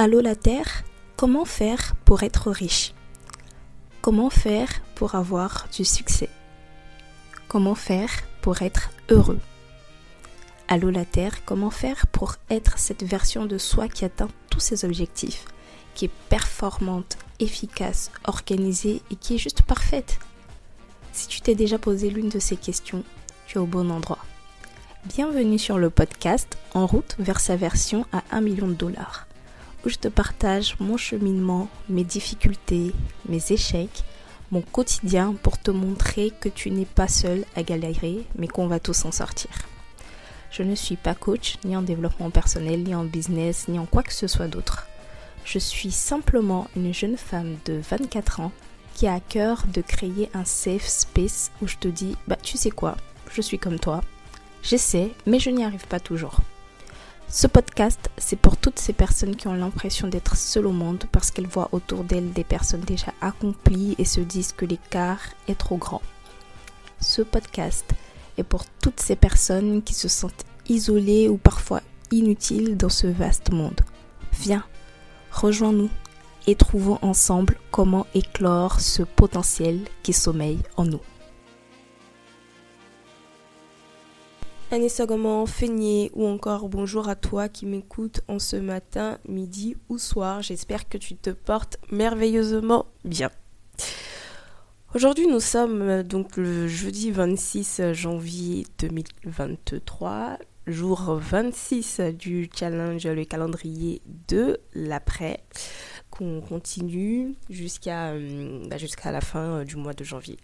Allô la Terre, comment faire pour être riche? Comment faire pour avoir du succès? Comment faire pour être heureux? Allô la Terre, comment faire pour être cette version de soi qui atteint tous ses objectifs, qui est performante, efficace, organisée et qui est juste parfaite? Si tu t'es déjà posé l'une de ces questions, tu es au bon endroit. Bienvenue sur le podcast En route vers sa version à 1 million de dollars où je te partage mon cheminement, mes difficultés, mes échecs, mon quotidien pour te montrer que tu n'es pas seul à galérer, mais qu'on va tous s'en sortir. Je ne suis pas coach, ni en développement personnel, ni en business, ni en quoi que ce soit d'autre. Je suis simplement une jeune femme de 24 ans qui a à cœur de créer un safe space où je te dis, bah tu sais quoi, je suis comme toi. J'essaie, mais je n'y arrive pas toujours. Ce podcast, c'est pour toutes ces personnes qui ont l'impression d'être seules au monde parce qu'elles voient autour d'elles des personnes déjà accomplies et se disent que l'écart est trop grand. Ce podcast est pour toutes ces personnes qui se sentent isolées ou parfois inutiles dans ce vaste monde. Viens, rejoins-nous et trouvons ensemble comment éclore ce potentiel qui sommeille en nous. Anisogament, feigné ou encore bonjour à toi qui m'écoute en ce matin, midi ou soir. J'espère que tu te portes merveilleusement bien. Aujourd'hui, nous sommes euh, donc le jeudi 26 janvier 2023, jour 26 du challenge Le calendrier de l'après, qu'on continue jusqu'à euh, bah, la fin euh, du mois de janvier.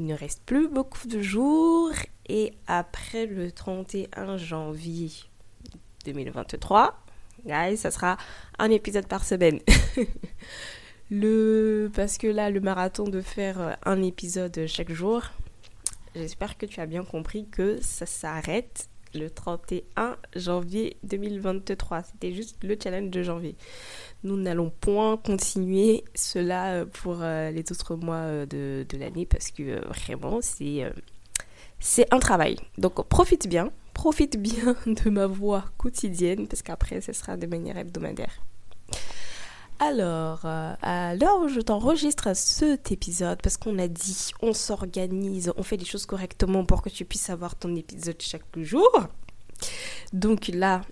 Il ne reste plus beaucoup de jours et après le 31 janvier 2023, guys, ça sera un épisode par semaine. le parce que là le marathon de faire un épisode chaque jour, j'espère que tu as bien compris que ça s'arrête le 31 janvier 2023. C'était juste le challenge de janvier. Nous n'allons point continuer cela euh, pour euh, les autres mois euh, de, de l'année parce que vraiment c'est c'est un travail. Donc profite bien, profite bien de ma voix quotidienne parce qu'après ce sera de manière hebdomadaire. Alors, à l'heure où je t'enregistre cet épisode, parce qu'on a dit, on s'organise, on fait les choses correctement pour que tu puisses avoir ton épisode chaque jour. Donc là,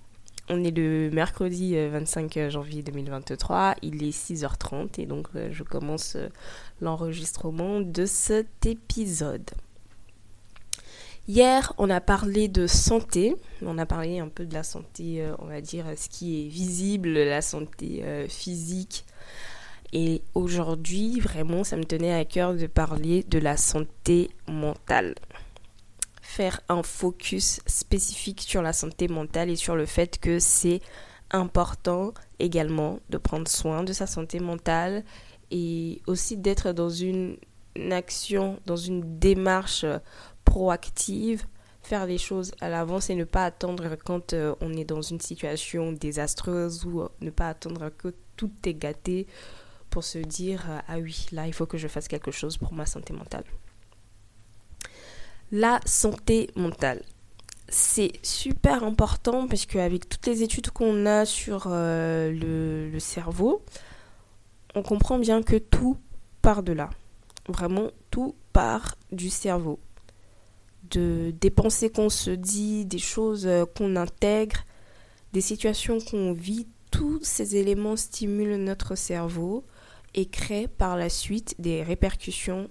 on est le mercredi 25 janvier 2023, il est 6h30 et donc je commence l'enregistrement de cet épisode. Hier, on a parlé de santé. On a parlé un peu de la santé, euh, on va dire, ce qui est visible, la santé euh, physique. Et aujourd'hui, vraiment, ça me tenait à cœur de parler de la santé mentale. Faire un focus spécifique sur la santé mentale et sur le fait que c'est important également de prendre soin de sa santé mentale et aussi d'être dans une action, dans une démarche proactive, faire les choses à l'avance et ne pas attendre quand euh, on est dans une situation désastreuse ou euh, ne pas attendre que tout est gâté pour se dire euh, ah oui, là il faut que je fasse quelque chose pour ma santé mentale. La santé mentale. C'est super important parce qu'avec toutes les études qu'on a sur le, le cerveau, on comprend bien que tout part de là. Vraiment, tout part du cerveau de, des pensées qu'on se dit, des choses euh, qu'on intègre, des situations qu'on vit, tous ces éléments stimulent notre cerveau et créent par la suite des répercussions,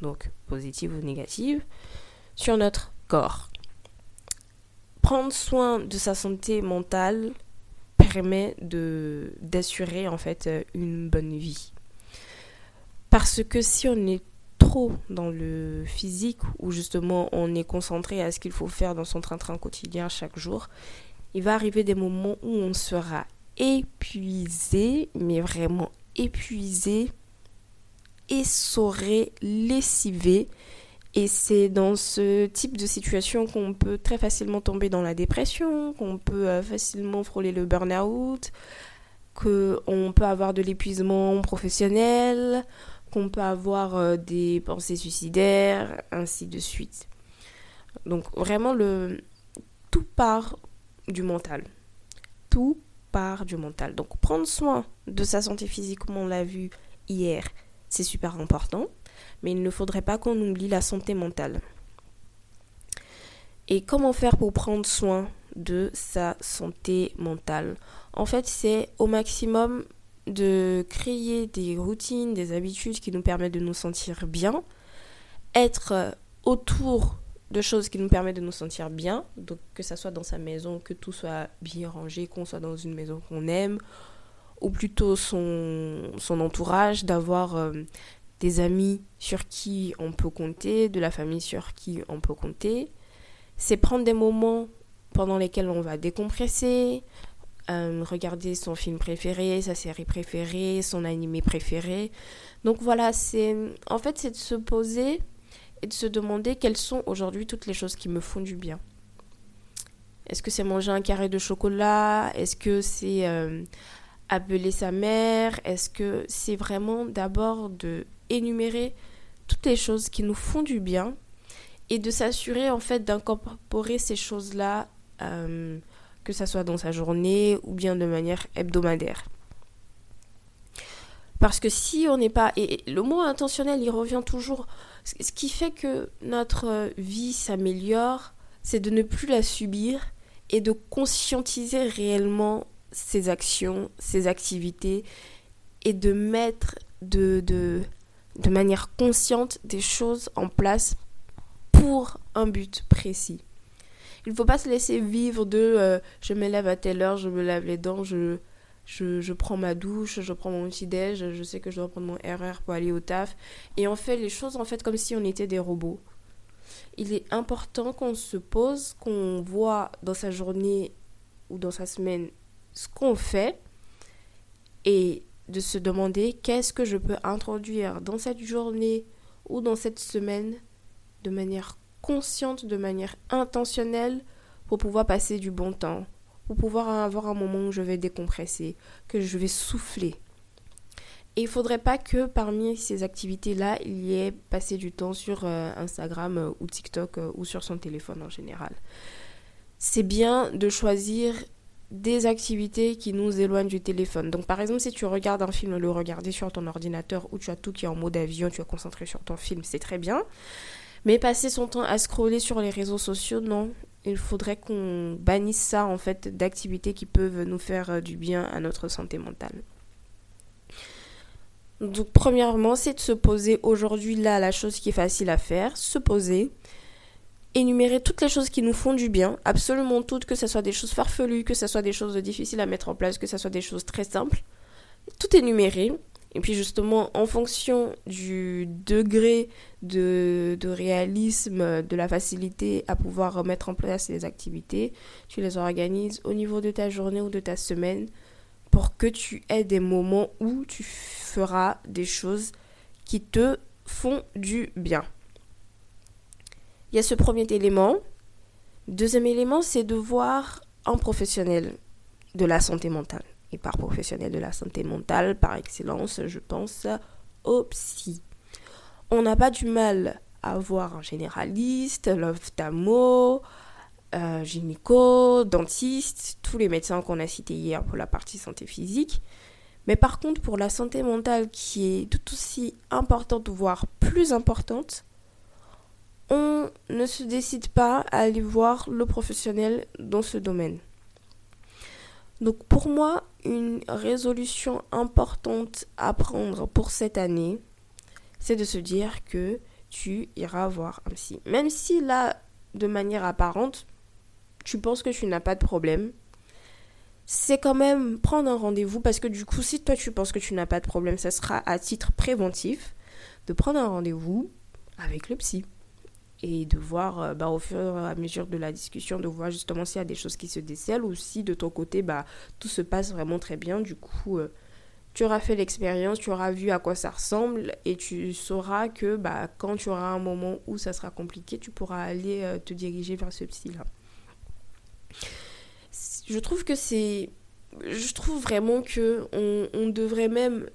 donc positives ou négatives, sur notre corps. Prendre soin de sa santé mentale permet d'assurer en fait une bonne vie. Parce que si on est trop dans le physique où justement on est concentré à ce qu'il faut faire dans son train-train quotidien chaque jour, il va arriver des moments où on sera épuisé, mais vraiment épuisé, essoré, lessivé. Et c'est dans ce type de situation qu'on peut très facilement tomber dans la dépression, qu'on peut euh, facilement frôler le burn-out, qu'on peut avoir de l'épuisement professionnel, qu'on peut avoir euh, des pensées suicidaires, ainsi de suite. Donc vraiment, le tout part du mental. Tout part par du mental. Donc prendre soin de sa santé physique, comme on l'a vu hier, c'est super important, mais il ne faudrait pas qu'on oublie la santé mentale. Et comment faire pour prendre soin de sa santé mentale? En fait, c'est au maximum de créer des routines, des habitudes qui nous permettent de nous sentir bien, être autour de choses qui nous permettent de nous sentir bien, donc que ça soit dans sa maison, que tout soit bien rangé, qu'on soit dans une maison qu'on aime, ou plutôt son, son entourage, d'avoir euh, des amis sur qui on peut compter, de la famille sur qui on peut compter. C'est prendre des moments pendant lesquels on va décompresser, euh, regarder son film préféré, sa série préférée, son animé préféré. Donc voilà, c'est en fait c'est de se poser et de se demander quelles sont aujourd'hui toutes les choses qui me font du bien. Est-ce que c'est manger un carré de chocolat? Est-ce que c'est euh, appeler sa mère? Est-ce que c'est vraiment d'abord de énumérer toutes les choses qui nous font du bien et de s'assurer en fait d'incorporer ces choses-là, euh, que ça soit dans sa journée ou bien de manière hebdomadaire. Parce que si on n'est pas... Et le mot intentionnel, il revient toujours. Ce qui fait que notre vie s'améliore, c'est de ne plus la subir et de conscientiser réellement ses actions, ses activités et de mettre de, de manière consciente des choses en place pour un but précis. Il ne faut pas se laisser vivre de euh, je me lève à telle heure, je me lave les dents, je, je, prends ma douche, je prends mon petit-déj, je sais que je dois prendre mon RR pour aller au taf. Et on fait les choses en fait comme si on était des robots. Il est important qu'on se pose, qu'on voit dans sa journée ou dans sa semaine ce qu'on fait et de se demander qu'est-ce que je peux introduire dans cette journée ou dans cette semaine de manière consciente, de manière intentionnelle pour pouvoir passer du bon temps, pour pouvoir avoir un moment où je vais décompresser, que je vais souffler. Et il faudrait pas que parmi ces activités-là, il y ait passé du temps sur euh, Instagram euh, ou TikTok euh, ou sur son téléphone en général. C'est bien de choisir des activités qui nous éloignent du téléphone. Donc par exemple, si tu regardes un film, le regarder sur ton ordinateur ou tu as tout qui est en mode avion, tu es concentré sur ton film, c'est très bien. Mais passer son temps à scroller sur les réseaux sociaux, non il faudrait qu'on bannisse ça en fait d'activités qui peuvent nous faire euh, du bien à notre santé mentale. Donc premièrement, c'est de se poser aujourd'hui là la chose qui est facile à faire, se poser, énumérer toutes les choses qui nous font du bien, absolument toutes, que ce soit des choses farfelues, que ce soit des choses difficiles à mettre en place, que ce soit des choses très simples, tout énumérer et puis justement, en fonction du degré de, réalisme, de la facilité à pouvoir mettre en place les activités, tu les organises au niveau de ta journée ou de ta semaine pour que tu aies des moments où tu feras des choses qui te font du bien. Il y a ce premier élément. Deuxième élément, c'est de voir un professionnel de la santé mentale et par professionnel de la santé mentale par excellence, je pense au psy. On n'a pas du mal à voir un généraliste, l'ophtalmo, euh, gynéco, dentiste, tous les médecins qu'on a cités hier pour la partie santé physique. Mais par contre, pour la santé mentale qui est tout aussi importante, voire plus importante, on ne se décide pas à aller voir le professionnel dans ce domaine. Donc pour moi, une résolution importante à prendre pour cette année, c'est de se dire que tu iras voir un psy. Même si là, de manière apparente, tu penses que tu n'as pas de problème, c'est quand même prendre un rendez-vous parce que du coup, si toi tu penses que tu n'as pas de problème, ça sera à titre préventif de prendre un rendez-vous avec le psy et de voir euh, bah, au fur et à mesure de la discussion, de voir justement s'il y a des choses qui se décèlent ou si de ton côté, bah, tout se passe vraiment très bien. Du coup, euh, tu auras fait l'expérience, tu auras vu à quoi ça ressemble et tu sauras que bah, quand tu auras un moment où ça sera compliqué, tu pourras aller euh, te diriger vers ce psy-là. Je trouve que c'est... Je trouve vraiment que on, on devrait même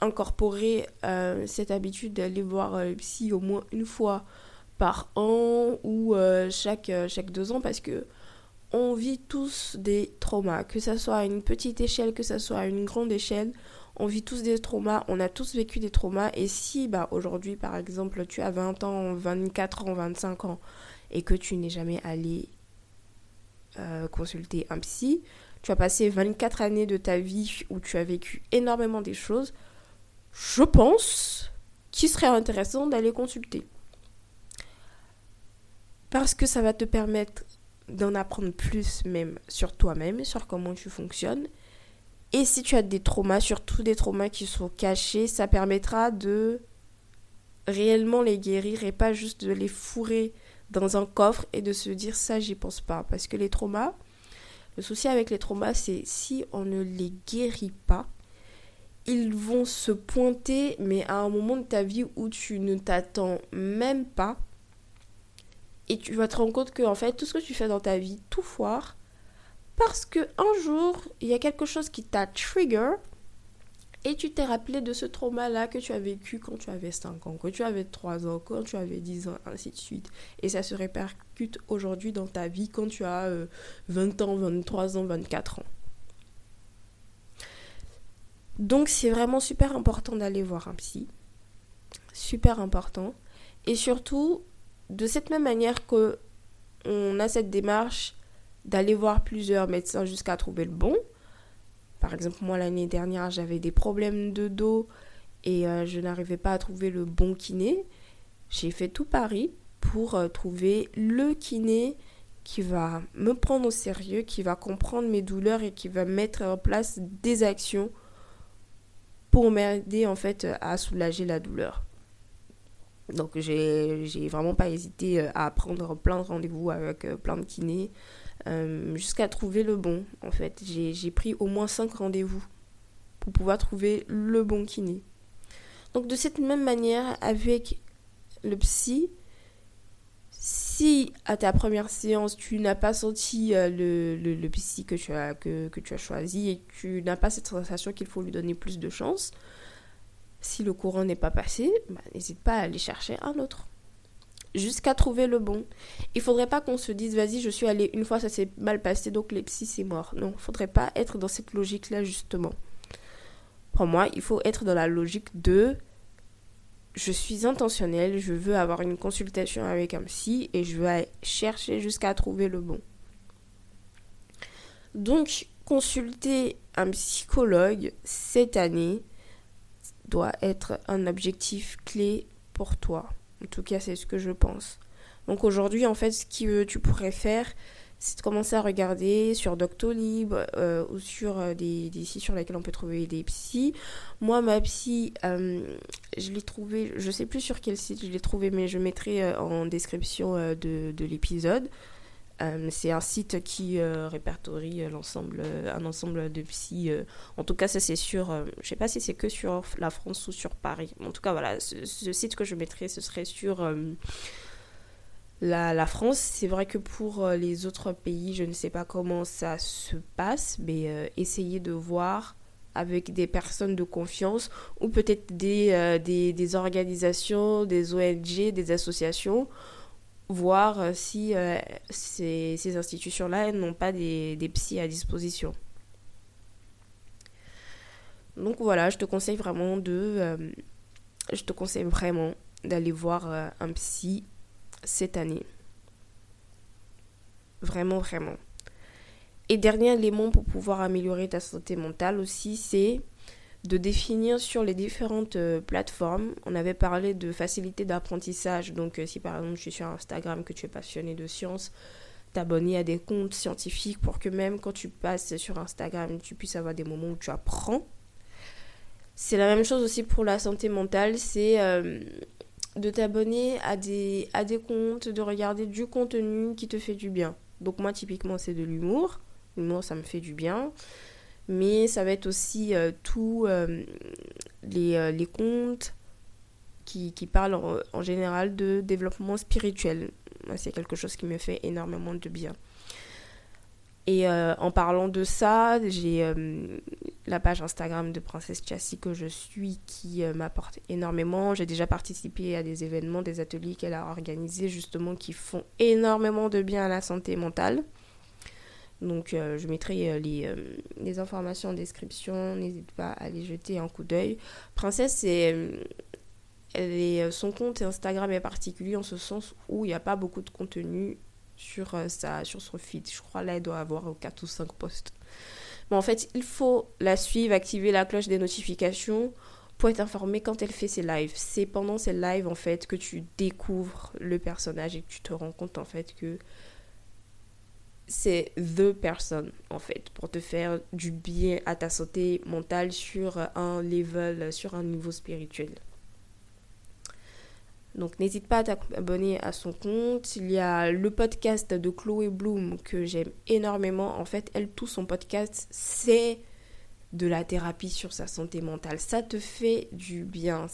incorporer euh, cette habitude d'aller voir euh, le psy au moins une fois par an ou euh, chaque, chaque deux ans parce que on vit tous des traumas, que ce soit à une petite échelle, que ce soit à une grande échelle. On vit tous des traumas, on a tous vécu des traumas. Et si bah, aujourd'hui, par exemple, tu as 20 ans, 24 ans, 25 ans, et que tu n'es jamais allé euh, consulter un psy, tu as passé 24 années de ta vie où tu as vécu énormément des choses, je pense qu'il serait intéressant d'aller consulter. Parce que ça va te permettre d'en apprendre plus même sur toi-même, sur comment tu fonctionnes. Et si tu as des traumas, surtout des traumas qui sont cachés, ça permettra de réellement les guérir et pas juste de les fourrer dans un coffre et de se dire ça, j'y pense pas. Parce que les traumas, le souci avec les traumas, c'est si on ne les guérit pas, ils vont se pointer, mais à un moment de ta vie où tu ne t'attends même pas. Et tu vas te rendre compte que en fait, tout ce que tu fais dans ta vie, tout foire. Parce que un jour, il y a quelque chose qui t'a trigger. Et tu t'es rappelé de ce trauma-là que tu as vécu quand tu avais 5 ans, quand tu avais 3 ans, quand tu avais 10 ans, ainsi de suite. Et ça se répercute aujourd'hui dans ta vie quand tu as 20 euh, ans, 23 ans, 24 ans. Donc c'est vraiment super important d'aller voir un psy. Super important. Et surtout, de cette même manière que on a cette démarche d'aller voir plusieurs médecins jusqu'à trouver le bon. Par exemple, moi l'année dernière, j'avais des problèmes de dos et euh, je n'arrivais pas à trouver le bon kiné. J'ai fait tout Paris pour euh, trouver le kiné qui va me prendre au sérieux, qui va comprendre mes douleurs et qui va mettre en place des actions pour m'aider en fait à soulager la douleur. Donc j'ai vraiment pas hésité euh, à prendre plein de rendez-vous avec euh, plein de kinés euh, jusqu'à trouver le bon en fait. J'ai pris au moins 5 rendez-vous pour pouvoir trouver le bon kiné. Donc de cette même manière avec le psy, si à ta première séance tu n'as pas senti le, le, psy que tu, as, que, que tu as choisi et tu n'as pas cette sensation qu'il faut lui donner plus de chance, si le courant n'est pas passé, bah, n'hésite pas à aller chercher un autre. Jusqu'à trouver le bon. Il faudrait pas qu'on se dise, vas-y, je suis allé une fois, ça s'est mal passé, donc les psy, c'est mort. Non, il faudrait pas être dans cette logique-là, justement. Pour moi, il faut être dans la logique de je suis intentionnelle, je veux avoir une consultation avec un psy et je vais chercher jusqu'à trouver le bon. Donc, consulter un psychologue cette année, doit être un objectif clé pour toi. En tout cas, c'est ce que je pense. Donc aujourd'hui, en fait, ce que tu pourrais faire, c'est de commencer à regarder sur Doctolib euh, ou sur euh, des, sites sur lesquels on peut trouver des psys. Moi, ma psy, euh, je l'ai trouvée, je sais plus sur quel site je l'ai trouvée, mais je mettrai en description de, de l'épisode. C'est un site qui répertorie l'ensemble, un ensemble de psy. en tout cas, ça c'est sur, je sais pas si c'est que sur la France ou sur Paris. En tout cas, voilà, ce, site que je mettrai, ce serait sur la, France. C'est vrai que pour les autres pays, je ne sais pas comment ça se passe, mais essayez de voir avec des personnes de confiance ou peut-être des, des organisations, des ONG, des associations voir euh, si euh, ces, institutions-là n'ont pas des, des psys à disposition. Donc voilà, je te conseille vraiment de... Euh, je te conseille vraiment d'aller voir un psy cette année. Vraiment, vraiment. Et dernier élément pour pouvoir améliorer ta santé mentale aussi, c'est de définir sur les différentes euh, plateformes. On avait parlé de facilité d'apprentissage. Donc, euh, si par exemple tu es sur Instagram, que tu es passionné de sciences, t'abonner à des comptes scientifiques pour que même quand tu passes sur Instagram, tu puisses avoir des moments où tu apprends. C'est la même chose aussi pour la santé mentale. C'est euh, de t'abonner à des, à des comptes, de regarder du contenu qui te fait du bien. Donc, moi, typiquement, c'est de l'humour. L'humour, ça me fait du bien mais ça va être aussi euh, tous euh, les, euh, les, comptes qui, qui parlent en, général de développement spirituel. C'est quelque chose qui me fait énormément de bien. Et en parlant de ça, j'ai la page Instagram de Princesse Chassis que je suis qui m'apporte énormément. J'ai déjà participé à des événements, des ateliers qu'elle a organisés justement qui font énormément de bien à la santé mentale. Donc je mettrai les, les, informations en description, n'hésite pas à aller jeter un coup d'œil. Princesse, elle son compte Instagram est particulier en ce sens où il n'y a pas beaucoup de contenu sur, sa, sur son feed. Je crois là, elle doit avoir 4 ou 5 posts. Mais en fait, il faut la suivre, activer la cloche des notifications pour être informé quand elle fait ses lives. C'est pendant ses lives en fait que tu découvres le personnage et que tu te rends compte en fait que c'est the person en fait pour te faire du bien à ta santé mentale sur un level, sur un niveau spirituel. Donc n'hésite pas à t'abonner à son compte. Il y a le podcast de Chloé Bloom que j'aime énormément. En fait, elle, tout son podcast, c'est de la thérapie sur sa santé mentale. Ça te fait du bien.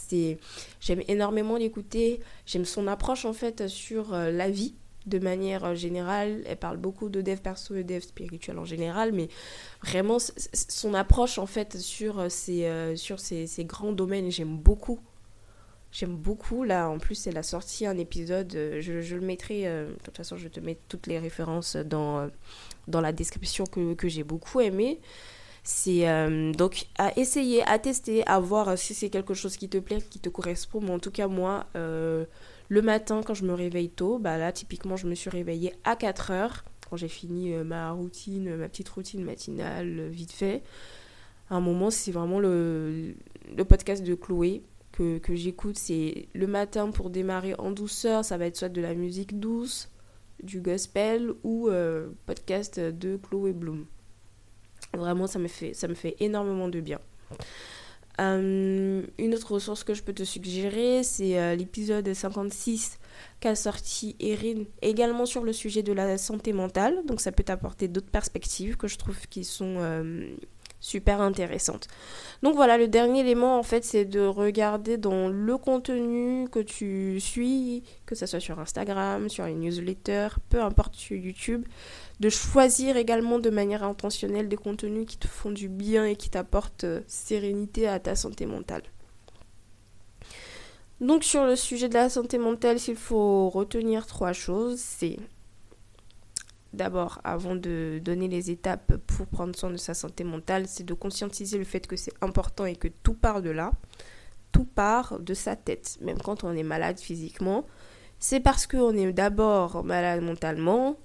J'aime énormément l'écouter. J'aime son approche en fait sur euh, la vie de manière générale. Elle parle beaucoup de dev perso et dev spirituel en général, mais vraiment son approche en fait sur euh, ces, euh, sur ces grands domaines, j'aime beaucoup. J'aime beaucoup. Là, en plus, elle a sorti un épisode. Je, je le mettrai. de toute façon, je te mets toutes les références dans, dans la description que, que j'ai beaucoup aimé. C'est euh, donc à essayer, à tester, à voir si c'est quelque chose qui te plaît, qui te correspond. Mais en tout cas, moi, euh, le matin, quand je me réveille tôt, bah là, typiquement, je me suis réveillée à 4 heures. Quand j'ai fini euh, ma routine, ma petite routine matinale, vite fait. À un moment, c'est vraiment le, le podcast de Chloé que, j'écoute. C'est le matin pour démarrer en douceur. Ça va être soit de la musique douce, du gospel ou podcast de Chloé Bloom. Vraiment, ça me fait, ça me fait énormément de bien. Euh, une autre ressource que je peux te suggérer, c'est euh, l'épisode 56 qu'a sorti Erin, également sur le sujet de la santé mentale. Donc ça peut t'apporter d'autres perspectives que je trouve qui sont euh, super intéressante. Donc voilà, le dernier élément en fait, c'est de regarder dans le contenu que tu suis, que ce soit sur Instagram, sur les newsletters, peu importe sur YouTube, de choisir également de manière intentionnelle des contenus qui te font du bien et qui t'apportent euh, sérénité à ta santé mentale. Donc sur le sujet de la santé mentale, s'il faut retenir trois choses, c'est d'abord, avant de donner les étapes pour prendre soin de sa santé mentale, c'est de conscientiser le fait que c'est important et que tout part de là. Tout part de sa tête, même quand on est malade physiquement. C'est parce qu'on est d'abord malade mentalement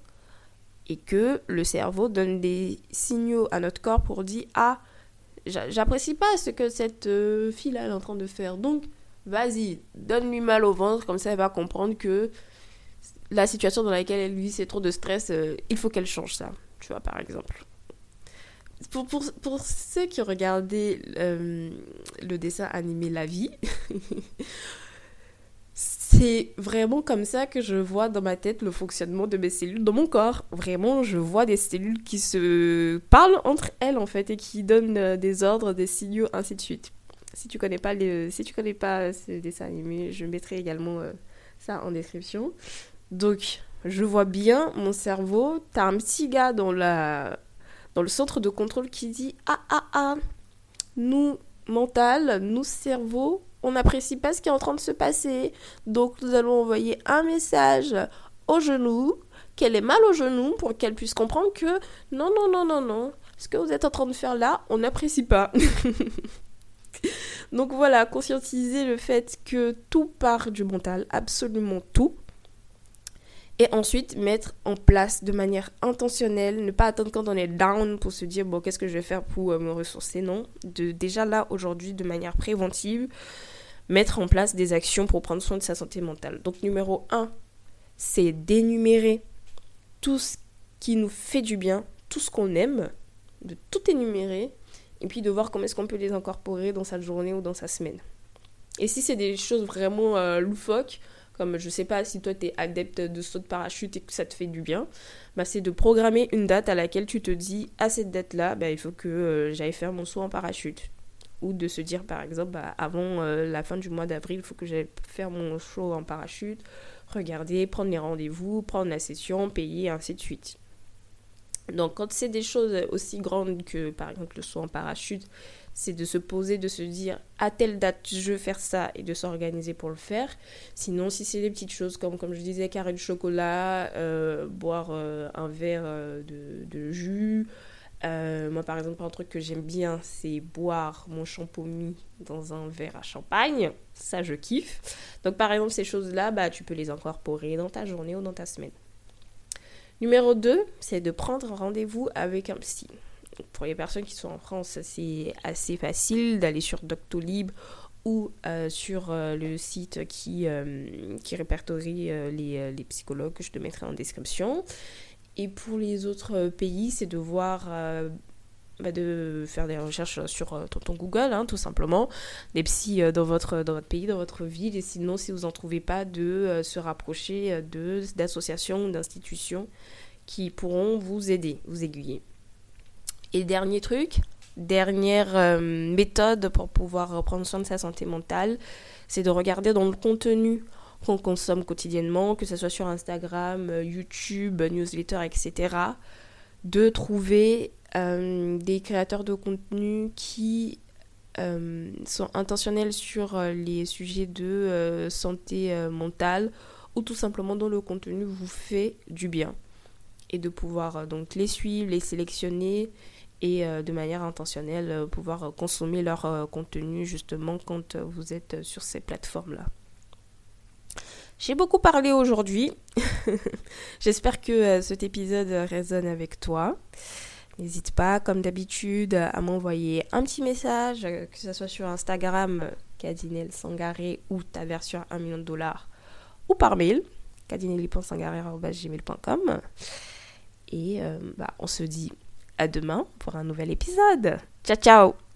et que le cerveau donne des signaux à notre corps pour dire Ah, j'apprécie pas ce que cette euh, fille-là est en train de faire. Donc, vas-y, donne-lui mal au ventre, comme ça elle va comprendre que la situation dans laquelle elle vit, c'est trop de stress, euh, il faut qu'elle change ça, tu vois, par exemple. Pour, pour, ceux qui regardé euh, le dessin animé La vie, c'est vraiment comme ça que je vois dans ma tête le fonctionnement de mes cellules dans mon corps. Vraiment, je vois des cellules qui se parlent entre elles en fait et qui donnent euh, des ordres, des signaux, ainsi de suite. Si tu connais pas si tu connais pas ce dessin animé, je mettrai également ça en description. Donc, je vois bien mon cerveau. T'as un petit gars dans, le centre de contrôle qui dit Ah, ah, ah, nous, mental, nous, cerveau, on n'apprécie pas ce qui est en train de se passer. Donc, nous allons envoyer un message au genou, qu'elle ait mal au genou, pour qu'elle puisse comprendre que non, non, non, non, non, ce que vous êtes en train de faire là, on n'apprécie pas. Donc voilà, conscientiser le fait que tout part du mental, absolument tout et ensuite mettre en place de manière intentionnelle, ne pas attendre quand on est down pour se dire bon qu'est-ce que je vais faire pour euh, me ressourcer, non, de déjà là aujourd'hui de manière préventive, mettre en place des actions pour prendre soin de sa santé mentale. Donc numéro 1, c'est d'énumérer tout ce qui nous fait du bien, tout ce qu'on aime, de tout énumérer, et puis de voir comment est-ce qu'on peut les incorporer dans sa journée ou dans sa semaine. Et si c'est des choses vraiment euh, loufoques, comme je sais pas si toi tu es adepte de saut de parachute et que ça te fait du bien, bah c'est de programmer une date à laquelle tu te dis à cette date là, bah, il faut que euh, j'aille faire mon saut en parachute. Ou de se dire par exemple, bah, avant euh, la fin du mois d'avril, il faut que j'aille faire mon saut en parachute, regarder, prendre les rendez-vous, prendre la session, payer, ainsi de suite. Donc quand c'est des choses aussi grandes que par exemple le saut en parachute, c'est de se poser, de se dire à telle date je veux faire ça et de s'organiser pour le faire. Sinon si c'est des petites choses comme comme je disais carré de chocolat, euh, boire euh, un verre euh, de, jus. moi par exemple un truc que j'aime bien c'est boire mon champomis dans un verre à champagne. Ça je kiffe. Donc par exemple ces choses là bah, tu peux les incorporer dans ta journée ou dans ta semaine. Numéro 2, c'est de prendre rendez-vous avec un psy. Pour les personnes qui sont en France, c'est assez facile d'aller sur Doctolib ou euh, sur euh, le site qui, euh, qui répertorie les, les, psychologues que je te mettrai en description. Et pour les autres pays, c'est de voir bah, de faire des recherches sur euh, ton, Google, hein, tout simplement, des psys euh, dans votre, dans votre pays, dans votre ville, et sinon, si vous n'en trouvez pas, de euh, se rapprocher de, d'associations ou d'institutions qui pourront vous aider, vous aiguiller. Et dernier truc, dernière méthode pour pouvoir prendre soin de sa santé mentale, c'est de regarder dans le contenu qu'on consomme quotidiennement, que ce soit sur Instagram, YouTube, newsletter, etc., de trouver des créateurs de contenu qui euh, sont intentionnels sur euh, les sujets de santé mentale ou tout simplement dont le contenu vous fait du bien et de pouvoir donc les suivre, les sélectionner et de manière intentionnelle pouvoir consommer leur contenu justement quand vous êtes sur ces plateformes-là. J'ai beaucoup parlé aujourd'hui. J'espère que cet épisode résonne avec toi. N'hésite pas, comme d'habitude, à m'envoyer un petit message, que ce soit sur Instagram, Cadinel Sangaré, ou ta version 1 million de dollars, ou par mail, cadinelli.sangaré.gmail.com. Et euh, bah, on se dit à demain pour un nouvel épisode. Ciao, ciao